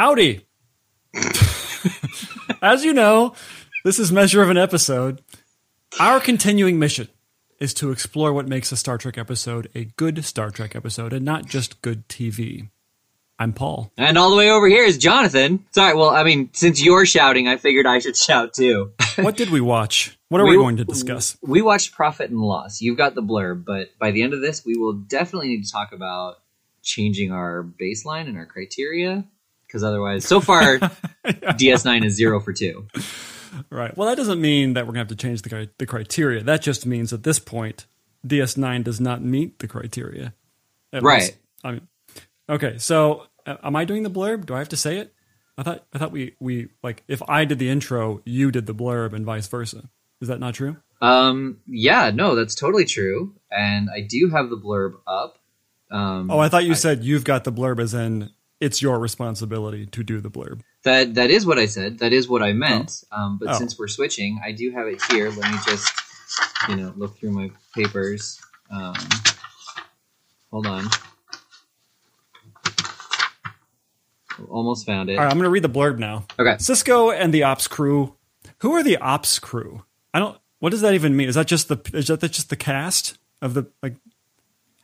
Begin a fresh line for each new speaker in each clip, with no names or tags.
Howdy. As you know, this is Measure of an Episode. Our continuing mission is to explore what makes a Star Trek episode a good Star Trek episode and not just good TV. I'm Paul.
And all the way over here is Jonathan. Sorry, well, I mean, since you're shouting, I figured I should shout too.
What did we watch? What are we,
We-
going to discuss?
We watched Profit and Loss. You've got the blurb, but by the end of this, we will definitely need to talk about changing our baseline and our criteria. Because otherwise, so far, DS9 is zero for two.
Right. Well, that doesn't mean that we're going to have to change the, the criteria. That just means at this point, DS9 does not meet the criteria. At
Right.
least- I mean, okay. So, uh, am I doing the blurb? Do I have to say it? I thought I thought we we like if I did the intro, you did the blurb, and vice versa. Is that not true?
Um, yeah, no, that's totally true. And I do have the blurb up. Um,
Oh, I thought you said you've got the blurb as in it's your responsibility to do the blurb.
That that is what I said. That is what I meant. Um, but
Oh.
since we're switching, I do have it here. Let me just, you know, look through my papers. Um, hold on. Almost found it.
All right, I'm going to read the blurb now.
Okay.
Sisko and the ops crew. Who are the ops crew? I don't. What does that even mean? Is that just the is that just the cast of the like?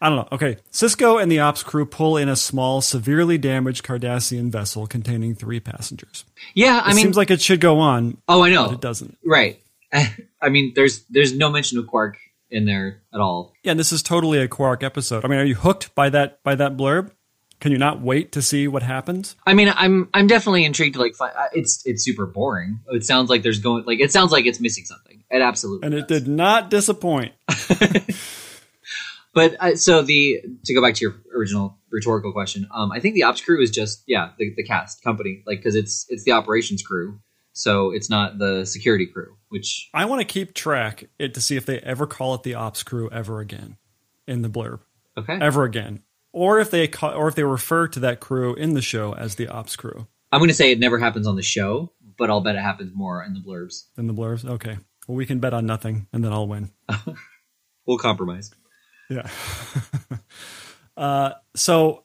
I don't know. Okay, Sisko and the ops crew pull in a small, severely damaged Cardassian vessel containing three passengers.
Yeah, I
It
mean,
seems like it should go on,
oh, I
but
know.
it doesn't.
Right. I mean, there's there's no mention of Quark in there at all.
Yeah, and this is totally a Quark episode. I mean, are you hooked by that by that blurb? Can you not wait to see what happens?
I mean, I'm I'm definitely intrigued like uh, It's it's super boring. It sounds like there's going like it sounds like it's missing something. It absolutely
And it
does.
did not disappoint.
But uh, so the to go back to your original rhetorical question, um, I think the ops crew is just yeah the, the cast company like because it's it's the operations crew, so it's not the security crew. Which
I want to keep track it to see if they ever call it the ops crew ever again in the blurb.
okay,
ever again, or if they ca- or if they refer to that crew in the show as the ops crew
I'm going to say it never happens on the show, but I'll bet it happens more in the blurbs.
in the blurbs. Okay, well we can bet on nothing, and then I'll win.
We'll compromise.
Yeah. uh, so,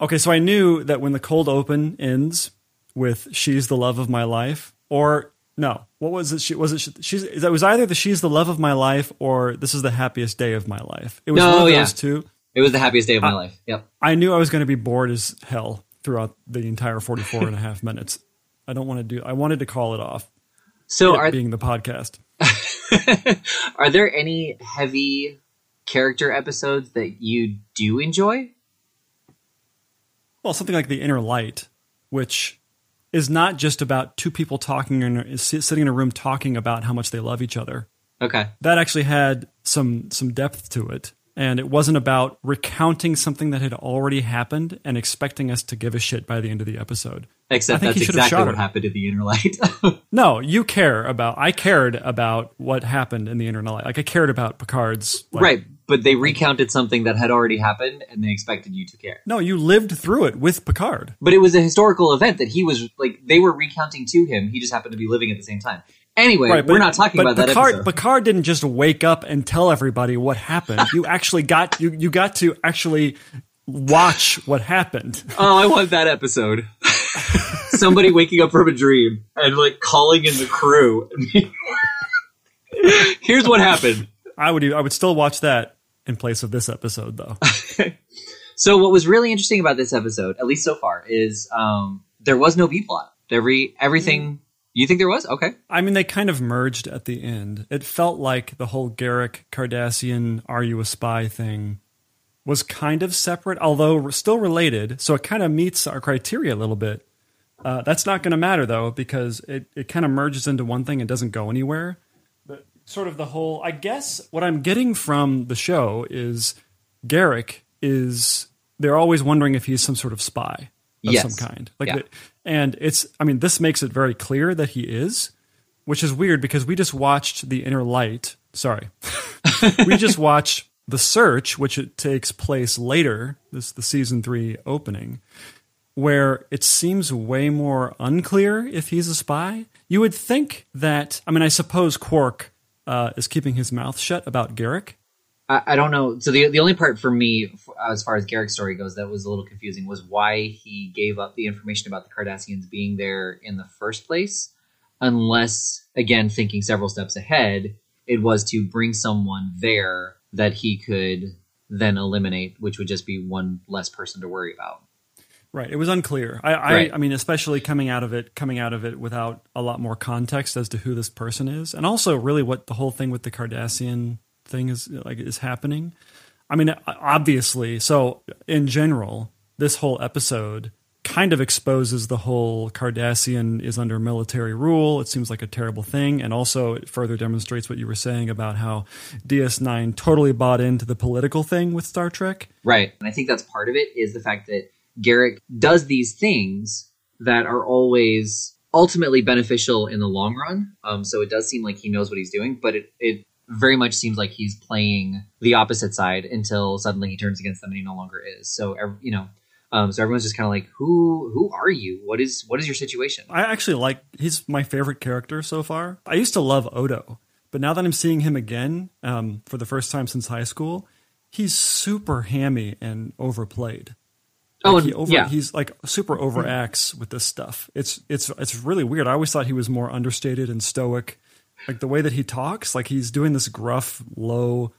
okay, so I knew that when the cold open ends with "She's the love of my life," or no, what was it? She was it? she- She's that was either the "She's the love of my life" or "This is the happiest day of my life." It was
No,
one of
yeah.
those two.
It was the happiest day of my life. Yep.
I knew I was going to be bored as hell throughout the entire 44 and a half minutes. I don't want to do I wanted to call it off
So
it
are
being the podcast.
are there any heavy character episodes that you do enjoy?
Well, something like The Inner Light, which is not just about two people talking and sitting in a room talking about how much they love each other.
Okay.
That actually had some some depth to it. And it wasn't about recounting something that had already happened and expecting us to give a shit by the end of the episode.
Except I
think
that's
he should have
exactly what
her.
happened in the inner light.
No, you care about. I cared about what happened in the Inner Light. Like I cared about Picard's. Like,
right. But they recounted something that had already happened and they expected you to care.
No, you lived through it with Picard.
But it was a historical event that he was like they were recounting to him. He just happened to be living at the same time. Anyway,
Right,
we're not talking about that
Picard,
episode.
Picard didn't just wake up and tell everybody what happened. You actually got you you got to actually watch what happened.
oh, I want that episode. Somebody waking up from a dream and like calling in the crew. Here's what happened.
I would I would still watch that in place of this episode though.
So what was really interesting about this episode, at least so far, is um, there was no B plot. Every everything you think there was okay.
I mean, they kind of merged at the end. It felt like the whole Garak Cardassian "Are you a spy?" thing was kind of separate, although still related. So it kind of meets our criteria a little bit. Uh, that's not going to matter though, because it, it kind of merges into one thing and doesn't go anywhere. Sort of the whole, I guess, what I'm getting from the show is Garak is they're always wondering if he's some sort of spy of
Yes.
some kind. Like,
Yeah.
the- and it's, I mean, this makes it very clear that he is, which is weird because we just watched The Inner Light. Sorry, we just watched The Search, which it takes place later. This the season three opening, where it seems way more unclear if he's a spy. You would think that. I mean, I suppose Quark uh, is keeping his mouth shut about Garak,
I, I don't know. So the the only part for me, as far as Garak's story goes, that was a little confusing was why he gave up the information about the Cardassians being there in the first place, unless again thinking several steps ahead, it was to bring someone there that he could then eliminate, which would just be one less person to worry about.
Right. It was unclear. I, I, I mean, especially coming out of it, coming out of it without a lot more context as to who this person is, and also really what the whole thing with the Cardassian thing is like is happening. I mean, obviously. So in general, this whole episode kind of exposes the whole Cardassian is under military rule. It seems like a terrible thing, and also it further demonstrates what you were saying about how DS9 totally bought into the political thing with Star Trek.
Right. And I think that's part of it is the fact that Garak does these things that are always ultimately beneficial in the long run. Um, so it does seem like he knows what he's doing, but it, it very much seems like he's playing the opposite side until suddenly he turns against them and he no longer is. So, you know, um, so everyone's just kind of like, who, who are you? What is, what is your situation?
I actually like he's my favorite character so far. I used to love Odo, but now that I'm seeing him again um, for the first time since high school, he's super hammy and overplayed.
Oh,
Like,
and-
he over,
yeah.
he's like super overacts with this stuff. It's it's it's really weird. I always thought he was more understated and stoic. Like the way that he talks, like he's doing this gruff, low,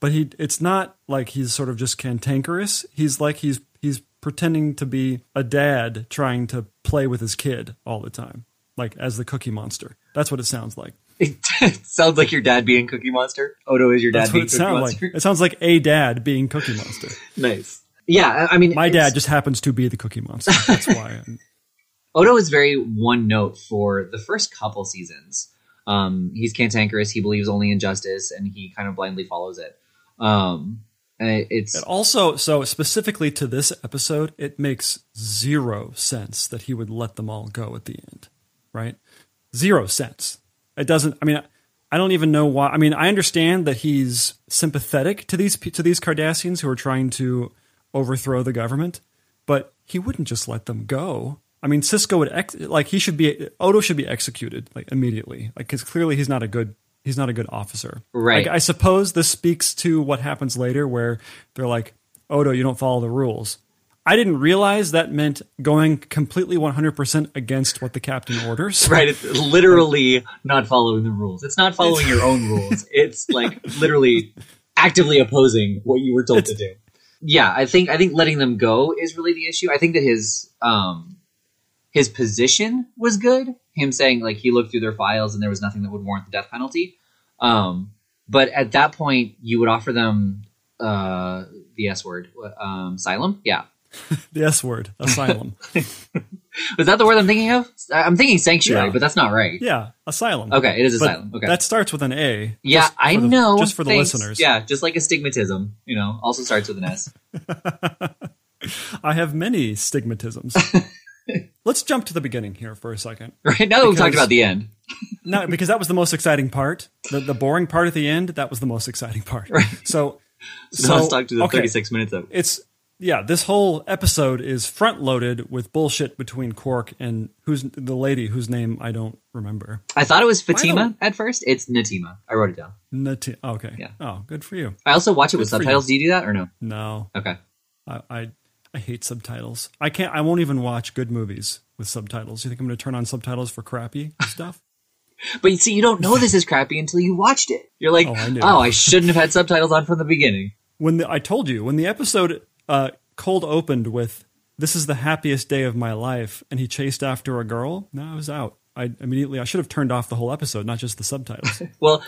but he it's not like he's sort of just cantankerous. He's like he's he's pretending to be a dad trying to play with his kid all the time, like as the Cookie Monster. That's what it sounds like.
It sounds like your dad being Cookie Monster. Odo is your dad
That's what
being
it
Cookie
sounds
Monster.
like. It sounds like a dad being Cookie Monster.
nice. Yeah, I mean,
My dad just happens to be the Cookie Monster. That's why. I'm,
Odo is very one note for the first couple seasons. Um, he's cantankerous. He believes only in justice, and he kind of blindly follows it. Um, and it's
It also, so specifically to this episode, it makes zero sense that he would let them all go at the end, right? Zero sense. It doesn't. I mean, I don't even know why. I mean, I understand that he's sympathetic to these to these Cardassians who are trying to overthrow the government, but he wouldn't just let them go. I mean, Sisko would ex- like he should be Odo should be executed like immediately, like because clearly he's not a good he's not a good officer.
Right.
Like, I suppose this speaks to what happens later, where they're like, Odo, you don't follow the rules. I didn't realize that meant going completely 100% against what the captain orders.
right. It's literally not following the rules. It's not following your own rules. It's like literally actively opposing what you were told to do. Yeah, I think I think letting them go is really the issue. I think that his um his position was good. Him saying like he looked through their files and there was nothing that would warrant the death penalty. Um, but at that point, you would offer them uh, the S word, um, asylum. Yeah,
The S word, asylum.
was that the word I'm thinking of? I'm thinking sanctuary,
Yeah.
but that's not right.
yeah, asylum.
Okay, it is
But
asylum. Okay,
That starts with an A.
yeah, I
the-
know.
Just for the
Thanks.
listeners.
Yeah, just like astigmatism, you know, also starts with an S.
I have many stigmatisms. Let's jump to the beginning here for a second.
Right now that we've talked about the end,
No, because that was the most exciting part. The, the boring part at the end, that was the most exciting part.
Right.
So,
so let's talk to the
okay.
36 minutes of.
it's yeah this whole episode is front loaded with bullshit between quark and who's the lady whose name i don't remember
I thought it was Fatima at first. It's Natima. I wrote it down.
Natima. Oh, okay
Yeah.
oh good for you
I also watch it with
Good you.
subtitles. Do you do that or no?
no
Okay.
I, I i hate subtitles i can't i won't even watch good movies with subtitles you think i'm going to turn on subtitles for crappy stuff
But you see, you don't know this is crappy until you watched it. You're like,
Oh, I
oh, I shouldn't have had subtitles on from the beginning.
when the, i told you when the episode uh cold opened with this is the happiest day of my life and he chased after a girl no i was out i immediately i should have turned off the whole episode not just the subtitles
Well,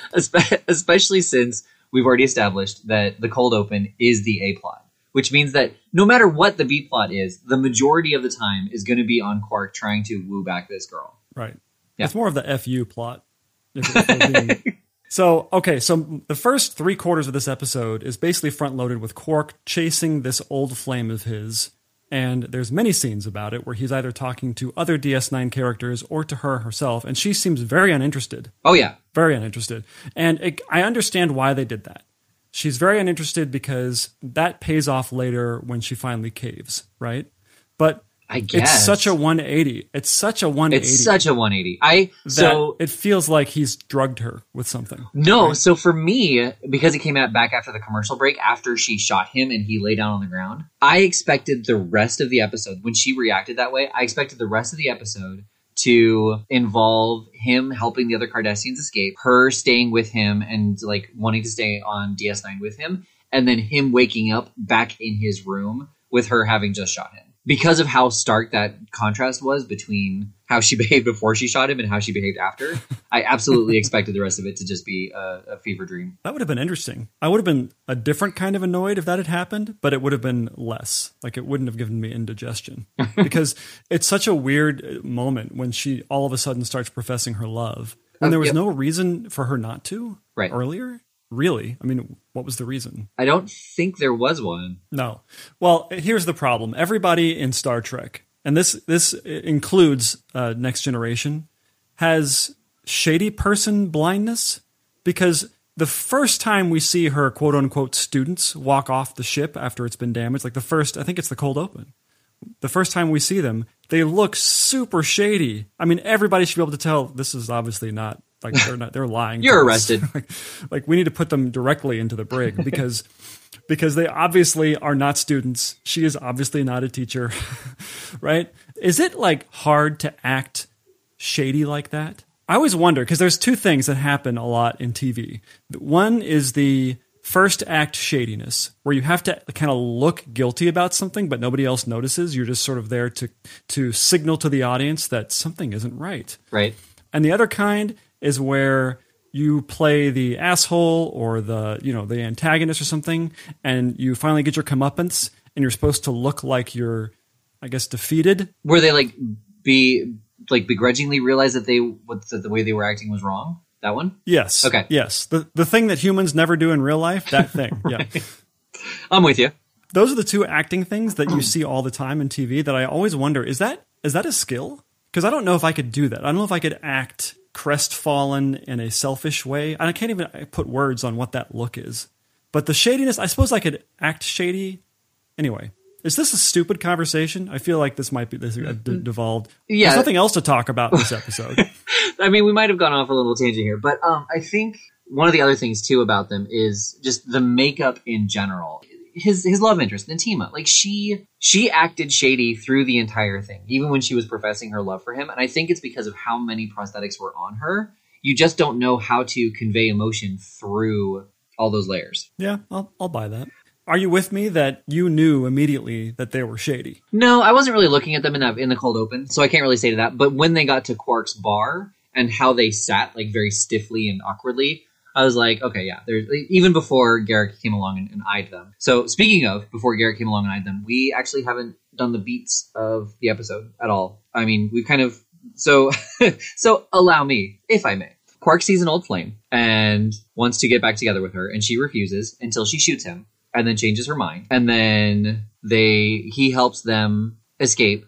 especially since we've already established that the cold open is the A plot, which means that no matter what the B plot is, the majority of the time is going to be on Quark trying to woo back this girl.
Right.
Yeah.
It's more of the FU plot. if- if being- so, okay, so the first three quarters of this episode is basically front loaded with Quark chasing this old flame of his. And there's many scenes about it where he's either talking to other DS9 characters or to her herself, and she seems very uninterested.
Oh yeah,
Very uninterested. And it, I understand why they did that. She's very uninterested because that pays off later when she finally caves, right? But
I guess
It's such a 180. It's such a 180.
it's such a 180. I so
it feels like he's drugged her with something.
no. So for me, because it came out back after the commercial break, after she shot him and he lay down on the ground, I expected the rest of the episode when she reacted that way. I expected the rest of the episode to involve him helping the other Cardassians escape, her staying with him and like wanting to stay on DS9 with him, and then him waking up back in his room with her having just shot him. Because of how stark that contrast was between how she behaved before she shot him and how she behaved after, I absolutely expected the rest of it to just be a, a fever dream.
That would have been interesting. I would have been a different kind of annoyed if that had happened, but it would have been less. Like it wouldn't have given me indigestion because it's such a weird uh, moment when she all of a sudden starts professing her love. And
Oh,
there was
yep.
no reason for her not to
Right.
earlier. Really? I mean, what was the reason?
I don't think there was one.
No. Well, here's the problem. Everybody in Star Trek, and this this includes uh, Next Generation, has shady person blindness because the first time we see her quote unquote students walk off the ship after it's been damaged, like the first, I think it's the cold open. The first time we see them, they look super shady. I mean, everybody should be able to tell this is obviously not like they're not they're lying.
You're arrested.
like, like we need to put them directly into the brig because because they obviously are not students. She is obviously not a teacher, right? Is it like hard to act shady like that? I always wonder because there's two things that happen a lot in TV. One is the first act shadiness, where you have to kind of look guilty about something, but nobody else notices. You're just sort of there to to signal to the audience that something isn't right.
Right.
And the other kind is where you play the asshole or the you know the antagonist or something, and you finally get your comeuppance, and you're supposed to look like you're, I guess, defeated.
Were they like be like begrudgingly realize that they what that the way they were acting was wrong? That one?
Yes.
Okay.
Yes. The the thing that humans never do in real life. That thing. Yeah.
I'm with you.
Those are the two acting things that you see all the time in TV. That I always wonder is that is that a skill? Because I don't know if I could do that. I don't know if I could act crestfallen in a selfish way. And I can't even put words on what that look is. But the shadiness, I suppose I could act shady. Anyway, is this a stupid conversation? I feel like this might be this d- devolved.
Yeah.
There's nothing else to talk about in this episode.
I mean, we might have gone off a little tangent here, but um, I think one of the other things too about them is just the makeup in general. His his love interest, Natima, like she she acted shady through the entire thing, even when she was professing her love for him. And I think it's because of how many prosthetics were on her. You just don't know how to convey emotion through all those layers.
yeah, I'll, I'll buy that. Are you with me that you knew immediately that they were shady?
No, I wasn't really looking at them in that in the cold open, so I can't really say to that. But when they got to Quark's bar and how they sat like very stiffly and awkwardly, I was like, okay, yeah. There's even before Garak came along and, and eyed them. So speaking of before Garak came along and eyed them, we actually haven't done the beats of the episode at all. I mean, we've kind of so so allow me, if I may. Quark sees an old flame and wants to get back together with her, and she refuses until she shoots him and then changes her mind. And then they he helps them escape.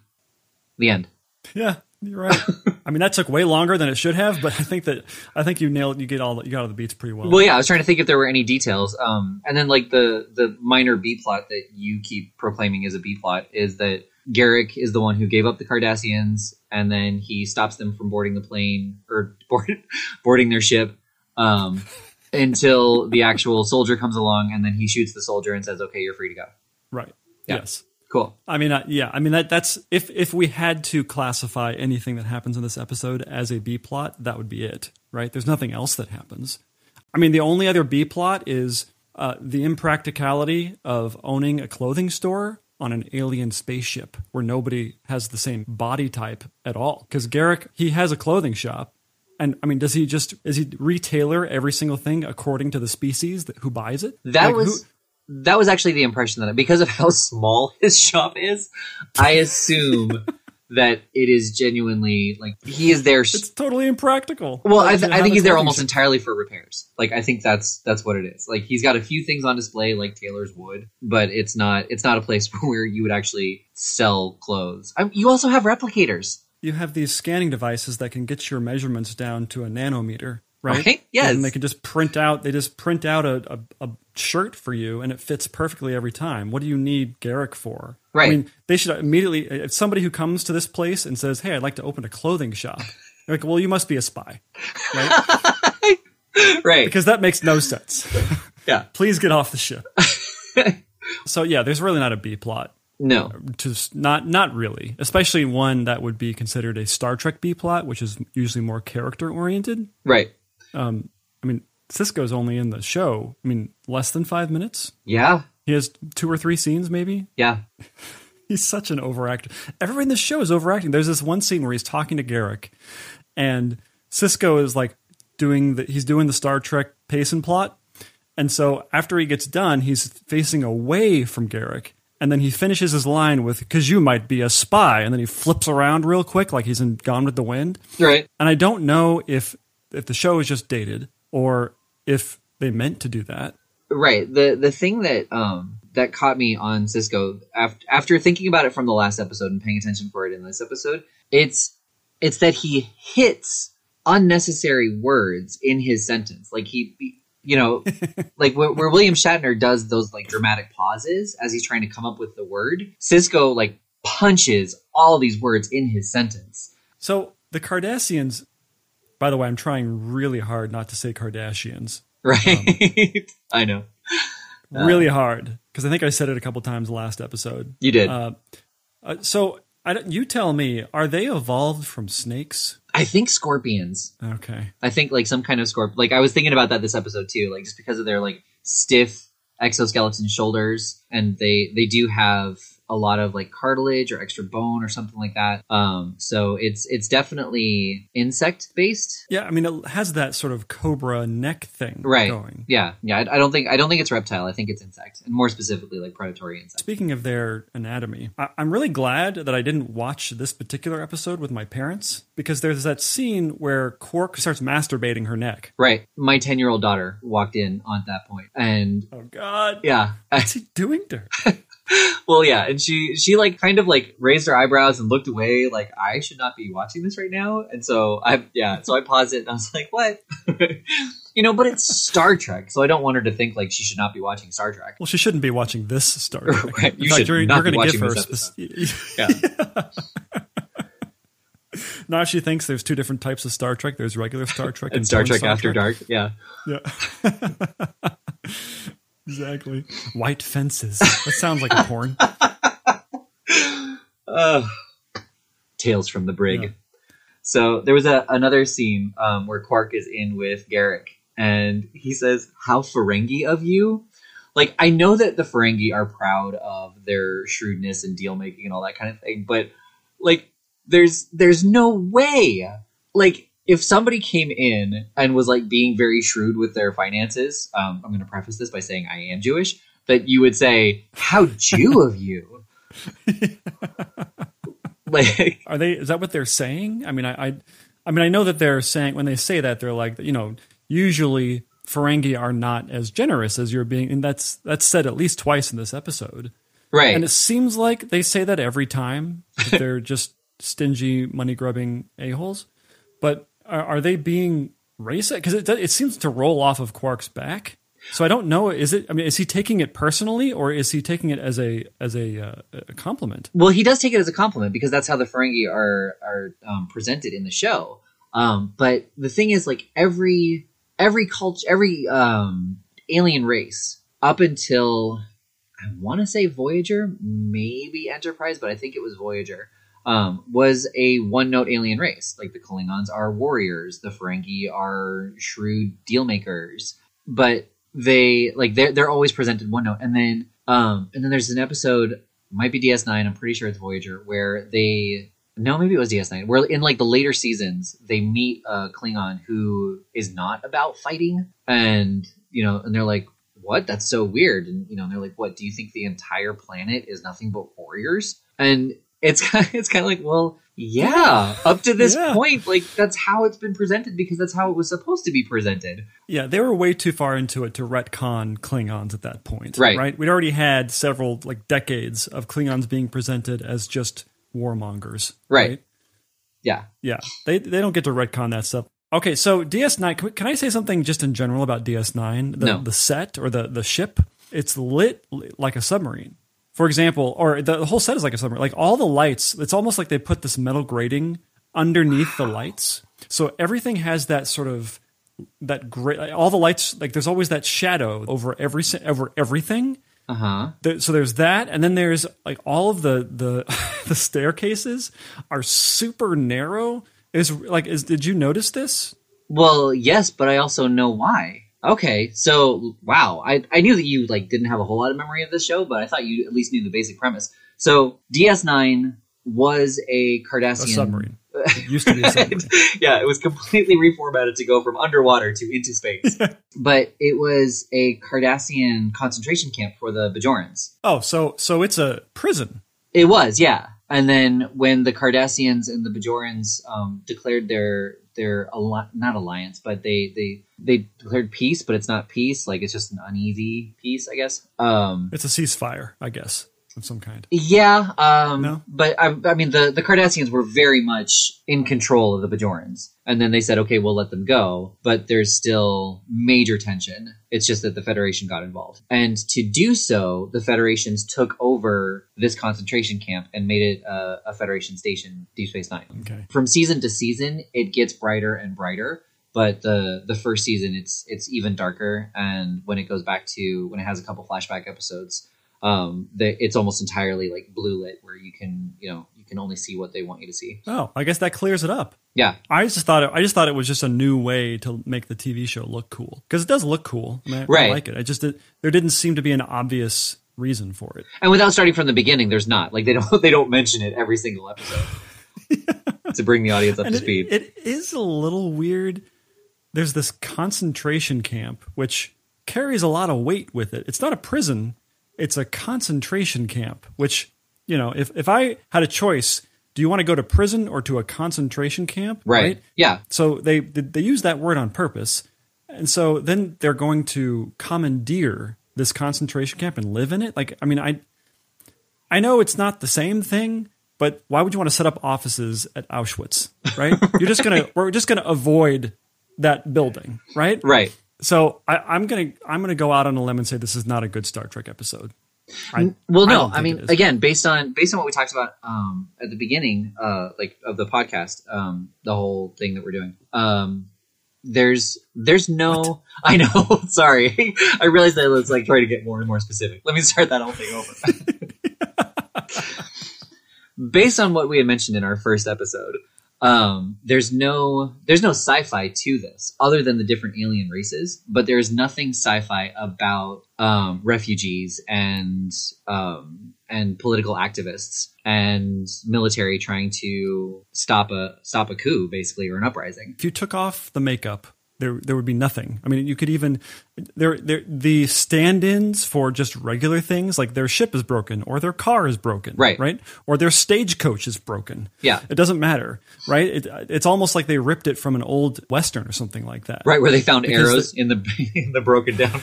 The end.
Yeah, you're right. I mean, that took way longer than it should have, but I think that I think you nailed you get all the, you got all the beats pretty well.
Well, yeah, I was trying to think if there were any details. Um, and then like the the minor B plot that you keep proclaiming is a B plot is that Garak is the one who gave up the Cardassians, and then he stops them from boarding the plane or board, boarding their ship. Um, until the actual soldier comes along, and then he shoots the soldier and says, "Okay, you're free to go."
right.
Yeah.
Yes.
Cool.
I mean, uh, yeah. I mean that that's if if we had to classify anything that happens in this episode as a B plot, that would be it, right? There's nothing else that happens. I mean, the only other B plot is uh, the impracticality of owning a clothing store on an alien spaceship where nobody has the same body type at all. Because Garak, he has a clothing shop. And I mean, does he just is he retailer every single thing according to the species that, who buys it?
That
Like,
was
who-
that was actually the impression that because of how small his shop is, I assume that it is genuinely like he is there.
it's totally impractical.
well, I, th- I think he's there almost entirely for repairs. Like I think that's that's what it is. Like he's got a few things on display, like Taylor's wood, but it's not it's not a place where you would actually sell clothes. I, you also have replicators.
you have these scanning devices that can get your measurements down to a nanometer. Right?
Right? Yes.
And they can just print out. They just print out a, a, a shirt for you, and it fits perfectly every time. What do you need Garak for?
Right.
I mean, they should immediately. If somebody who comes to this place and says, "Hey, I'd like to open a clothing shop," like, "Well, you must be a spy," right?
right.
because that makes no sense.
yeah.
Please get off the ship. so yeah, there's really not a B plot.
No.
To s- not not really, especially one that would be considered a Star Trek B plot, which is usually more character oriented.
Right.
Um, I mean, Sisko's only in the show. I mean, less than five minutes.
Yeah.
He has two or three scenes, maybe.
Yeah.
He's such an overactor. Everybody in the show is overacting. There's this one scene where he's talking to Garak, and Sisko is like doing the he's doing the Star Trek pace and plot, and so after he gets done, he's facing away from Garak, and then he finishes his line with "Because you might be a spy," and then he flips around real quick like he's in Gone with the Wind.
Right.
And I don't know if if the show is just dated or if they meant to do that.
Right. The the thing that um that caught me on Sisko after after thinking about it from the last episode and paying attention for it in this episode, it's it's that he hits unnecessary words in his sentence. Like he, he- you know, like where, where William Shatner does those like dramatic pauses as he's trying to come up with the word. Sisko like punches all these words in his sentence.
So the Cardassians, by the way, I'm trying really hard not to say Kardashians.
Right. I know.
really hard because I think I said it a couple times last episode.
You did.
Uh, uh, so I don't, you tell me, are they evolved from snakes?
I think scorpions.
Okay.
I think like some kind of scorp. Like I was thinking about that this episode too. Like just because of their like stiff exoskeleton shoulders, and they they do have a lot of like cartilage or extra bone or something like that. Um, so it's it's definitely insect based.
Yeah, I mean it has that sort of cobra neck thing
Right.
going.
Yeah. Yeah. I, I don't think I don't think it's reptile. I think it's insect, and more specifically like predatory insect.
Speaking of their anatomy, I- I'm really glad that I didn't watch this particular episode with my parents because there's that scene where Quark starts masturbating her neck.
Right. My ten year old daughter walked in on that point, and
Oh God,
yeah.
what's he doing to her?
well yeah and she she like kind of like raised her eyebrows and looked away like i should not be watching this right now and so i yeah so i paused it and i was like what you know but it's star trek so i don't want her to think like she should not be watching star trek
Well, she shouldn't be watching this Star Trek.
Right, you
fact,
should
you're,
not
you're
be
going to give
watching
her.
this
spec-
yeah
now she thinks there's two different types of Star Trek. There's regular Star Trek and,
and star trek after dark yeah
Yeah. Exactly. White fences. That sounds like a porn.
uh, tales from the brig
Yeah.
so there was a another scene um, where quark is in with garak and he says how ferengi of you like i know that the ferengi are proud of their shrewdness and deal making and all that kind of thing but like there's there's no way like if somebody came in and was like being very shrewd with their finances um, i'm going to preface this by saying i am jewish that you would say how jew of you like
Are they? Is that what they're saying? I mean, I, I, I mean, I know that they're saying when they say that they're like, you know, usually Ferengi are not as generous as you're being, and that's that's said at least twice in this episode.
right
And it seems like they say that every time that they're just stingy, money grubbing a holes. But are, are they being racist? Because it it seems to roll off of Quark's back. So I don't know. Is it? I mean, is he taking it personally, or is he taking it as a as a, uh, a compliment?
well he does take it as a compliment because that's how the ferengi are are um, presented in the show um, but the thing is like every every culture every um, alien race up until i want to say voyager maybe enterprise but i think it was voyager um, was a one note alien race like the klingons are warriors the ferengi are shrewd deal makers but they like they're, they're always presented one note and then um and then there's an episode might be DS9. I'm pretty sure it's Voyager, where they no, maybe it was DS9. Where in like the later seasons, they meet a Klingon who is not about fighting, and you know, and they're like, "What? That's so weird." And you know, and they're like, "What? Do you think the entire planet is nothing but warriors?" And it's kind of, it's kind of like, well, yeah, up to this
Yeah.
point, like that's how it's been presented because that's how it was supposed to be presented.
Yeah, they were way too far into it to retcon Klingons at that point.
Right.
Right. We'd already had several like decades of Klingons being presented as just warmongers.
Right. Yeah,
Yeah. They they don't get to retcon that stuff. Okay, so DS9. Can, we- can I say something just in general about DS9? The,
No.
the set or the the ship. It's lit like a submarine. For example, or the, whole set is like a submarine. Like all the lights, it's almost like they put this metal grating underneath the lights, so everything has that sort of that great. All the lights, like there's always that shadow over every over everything.
Uh huh.
There, so there's that, and then there's like all of the the the staircases are super narrow. Is like is did you notice this?
Well, yes, but I also know why. Okay, so wow, I I knew that you like didn't have a whole lot of memory of this show, but I thought you at least knew the basic premise. So DS9 was a
A
Cardassian
submarine. It used to be a submarine.
yeah, it was completely reformatted to go from underwater to into space. but it was a Cardassian concentration camp for the Bajorans.
Oh, so so it's a prison.
It was, yeah. And then when the Cardassians and the Bajorans um, declared their their al- not alliance, but they they they declared peace, but it's not peace. Like it's just an uneasy peace, I guess. Um,
It's a ceasefire, I guess, of some kind.
yeah, um,
No?
but I, I mean the the Cardassians were very much in control of the Bajorans, and then they said, okay, we'll let them go, but there's still major tension. It's just that the Federation got involved, and to do so, the Federations took over this concentration camp and made it a, a Federation station, Deep Space Nine.
Okay.
From season to season, it gets brighter and brighter. But the the first season, it's it's even darker, and when it goes back to when it has a couple flashback episodes, um the, it's almost entirely like blue lit where you can you know can only see what they want you to see
Oh, I guess that clears it up.
yeah
I just thought it, I just thought it was just a new way to make the TV show look cool because it does look cool. I, mean, I- I like it. I just did, there didn't seem to be an obvious reason for it.
and without starting from the beginning there's not like they don't they don't mention it every single episode to bring the audience up
And
to
it,
speed
it is a little weird. There's this concentration camp which carries a lot of weight with it. It's not a prison; it's a concentration camp. Which you know, if if I had a choice, do you want to go to prison or to a concentration camp?
right, yeah
So they they use that word on purpose, and so then they're going to commandeer this concentration camp and live in it. Like, I mean, I I know it's not the same thing, but why would you want to set up offices at Auschwitz? Right? You're just gonna we're just gonna avoid that building, right?
right
So I, I'm gonna I'm gonna go out on a limb and say this is not a good Star Trek episode. I,
well no
don't
I, mean again based on based on what we talked about um at the beginning uh like of the podcast um the whole thing that we're doing um there's there's no i know sorry. I realized that it's like trying to get more and more specific. Let me start that whole thing over. Based on what we had mentioned in our first episode um there's no there's no sci-fi to this other than the different alien races but there's nothing sci-fi about um refugees and um and political activists and military trying to stop a stop a coup basically or an uprising.
If you took off the makeup, there there would be nothing. I mean, you could even there there the stand-ins for just regular things like their ship is broken or their car is broken,
Right.
Right, or their stagecoach is broken.
Yeah.
it doesn't matter, right? It, it's almost like they ripped it from an old western or something like that.
right where they found
Because
arrows in the in the broken down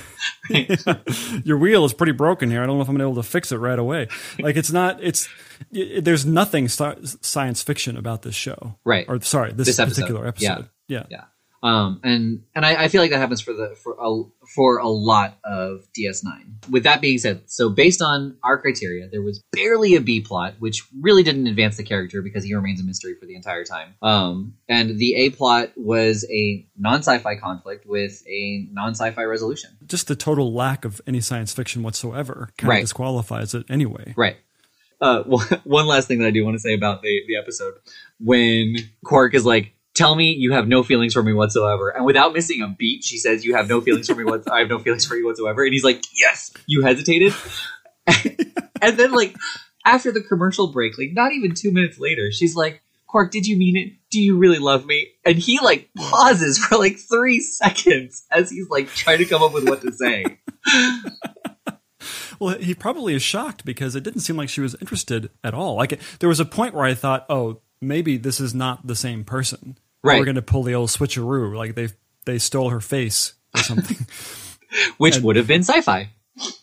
Your wheel is pretty broken here. I don't know if I'm able to fix it right away. Like it's not. It's it, there's nothing science fiction about this show,
Right.
Or sorry, this,
This episode.
particular episode. Yeah.
yeah um and and I, I feel like that happens for the for a for a lot of ds9 with that being said so based on our criteria there was barely a b plot which really didn't advance the character because he remains a mystery for the entire time um and the a plot was a non-sci-fi conflict with a non-sci-fi resolution
just the total lack of any science fiction whatsoever kind
Right.
of disqualifies it anyway.
Right. Uh, one one last thing that I do want to say about the, the episode when Quark is like, "Tell me you have no feelings for me whatsoever," and without missing a beat, she says, "You have no feelings for me. What I have no feelings for you whatsoever," and he's like, "Yes." You hesitated, and then like after the commercial break, like not even two minutes later, she's like, "Quark, did you mean it? Do you really love me?" And he like pauses for like three seconds as he's like trying to come up with what to say.
Well, he probably is shocked because it didn't seem like she was interested at all. Like there was a point where I thought, oh, maybe this is not the same person.
Right.
We're going to pull the old switcheroo, like they they stole her face or something.
Which would have been sci-fi.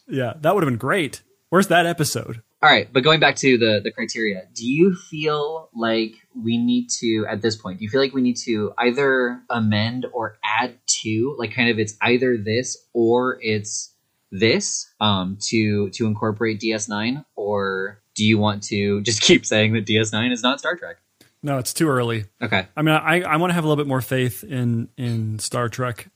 yeah, that would have been great. Where's that episode?
All right, but going back to the the criteria, do you feel like we need to at this point? Do you feel like we need to either amend or add to, like, kind of it's either this or it's this um, to to incorporate DS9, or do you want to just keep saying that DS9 is not Star Trek?
No, it's too early.
Okay.
I mean, I, I want to have a little bit more faith in in Star Trek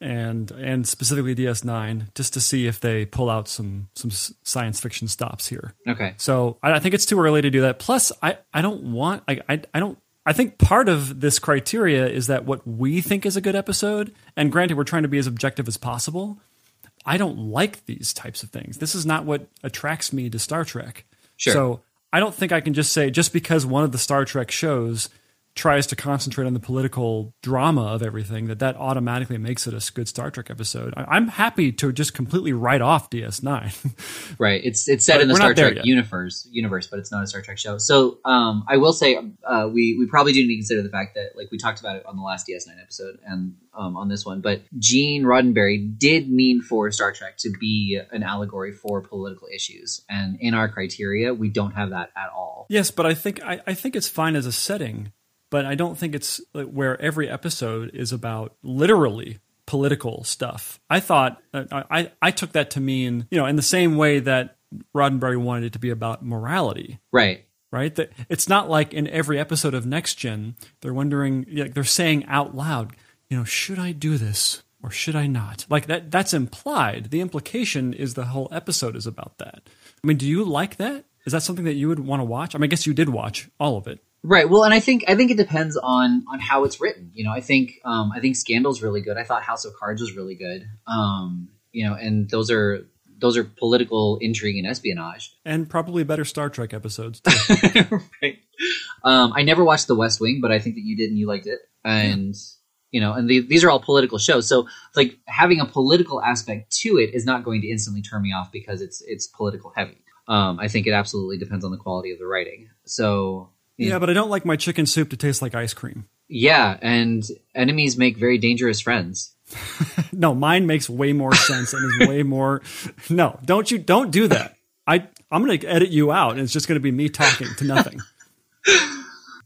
and and specifically DS9 just to see if they pull out some some science fiction stops here.
Okay.
So I, I think it's too early to do that. Plus, I I don't want I I, I don't. I think part of this criteria is that what we think is a good episode, and granted, we're trying to be as objective as possible. I don't like these types of things. This is not what attracts me to Star Trek.
Sure.
So I don't think I can just say just because one of the Star Trek shows tries to concentrate on the political drama of everything that that automatically makes it a good Star Trek episode. I, am happy to just completely write off DS9.
right. It's it's set
But
in the Star Trek universe universe, but it's not a Star Trek show. So um, I will say uh, we we probably do need to consider the fact that like we talked about it on the last DS9 episode and um, on this one, but Gene Roddenberry did mean for Star Trek to be an allegory for political issues, and in our criteria, we don't have that at all.
yes, but I think I, I think it's fine as a setting, but I don't think it's where every episode is about literally political stuff. I thought uh, I I took that to mean you know in the same way that Roddenberry wanted it to be about morality.
Right.
right? That it's not like in every episode of Next Gen they're wondering, like they're saying out loud, you know, should I do this or should I not? Like that. That's implied. The implication is the whole episode is about that. I mean, do you like that? Is that something that you would want to watch? I mean, I guess you did watch all of it.
Right. Well, and I think I think it depends on on how it's written. You know, I think um, I think Scandal's really good. I thought House of Cards was really good. Um, you know, and those are those are political intrigue and espionage.
And probably better Star Trek episodes. Too.
right. Um, I never watched The West Wing, but I think that you did and you liked it. And you know, and the, these are all political shows. So like having a political aspect to it is not going to instantly turn me off because it's it's political heavy. Um, I think it absolutely depends on the quality of the writing. So
yeah, but I don't like my chicken soup to taste like ice cream.
yeah, and enemies make very dangerous friends.
No, mine makes way more sense and is way more. No, don't you don't do that. I I'm going to edit you out, and it's just going to be me talking to nothing.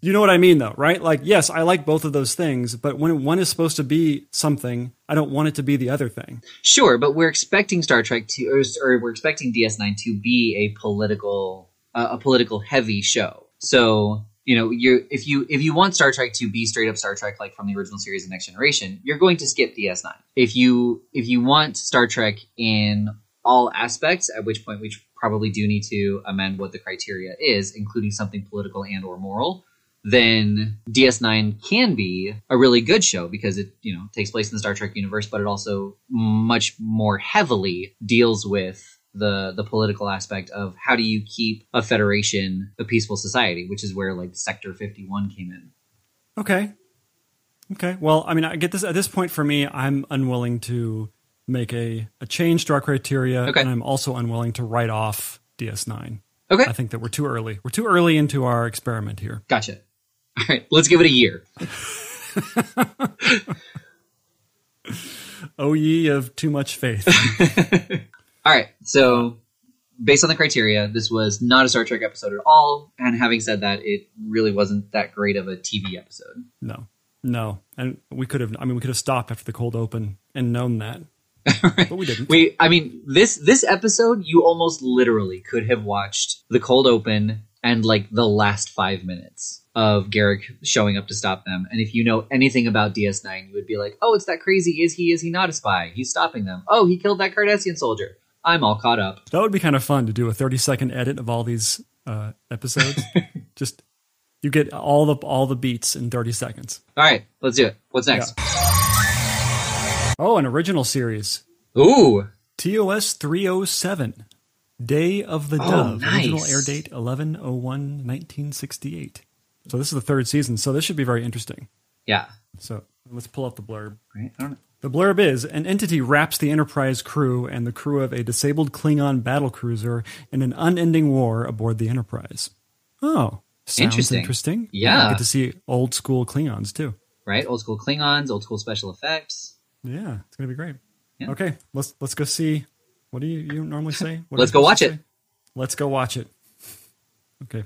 You know what I mean, though, right? Like, yes, I like both of those things, but when one is supposed to be something, I don't want it to be the other thing.
Sure, but we're expecting Star Trek to, or, or we're expecting DS9 to be a political, uh, a political heavy show. So you know, you if you if you want Star Trek to be straight up Star Trek, like from the original series of Next Generation, you're going to skip DS9. If you if you want Star Trek in all aspects, at which point we probably do need to amend what the criteria is, including something political and or moral then DS9 can be a really good show because it, you know, takes place in the Star Trek universe, but it also much more heavily deals with the the political aspect of how do you keep a federation a peaceful society, which is where like Sector 51 came in.
Okay. Okay. Well, I mean, I get this at this point for me, I'm unwilling to make a, a change to our criteria,
Okay.
and I'm also unwilling to write off DS9.
Okay,
I think that we're too early. We're too early into our experiment here.
gotcha. All right, let's give it a year.
Oh, ye of too much faith.
All right, so based on the criteria, this was not a Star Trek episode at all. And having said that, it really wasn't that great of a TV episode.
no, no, and we could have. I mean, we could have stopped after the cold open and known that, but we didn't.
We, I mean, this this episode, you almost literally could have watched the cold open and like the last five minutes of Garak showing up to stop them. And if you know anything about DS9, you would be like, "Oh, it's that crazy. Is he? Is he not a spy? He's stopping them. Oh, he killed that Cardassian soldier. I'm all caught up."
That would be kind of fun to do a 30 second edit of all these uh, episodes. Just you get all the all the beats in 30 seconds.
All right, let's do it. What's next?
Oh, an original series.
Ooh,
TOS 307. Day of the
Oh,
Dove.
nice.
Original air date 1101 1968. So this is the third season, so this should be very interesting.
yeah.
So let's pull up the blurb.
Right. I don't know.
The blurb is an entity wraps the Enterprise crew and the crew of a disabled Klingon battlecruiser in an unending war aboard the Enterprise. Oh, sounds
Interesting.
interesting.
Yeah.
get to see old school Klingons too.
Right. Old school Klingons, old school special effects.
Yeah, it's gonna be great.
Yeah.
Okay, let's let's go see. What do you, you normally say? What
Let's go watch
to
it.
say? Let's go watch it. Okay.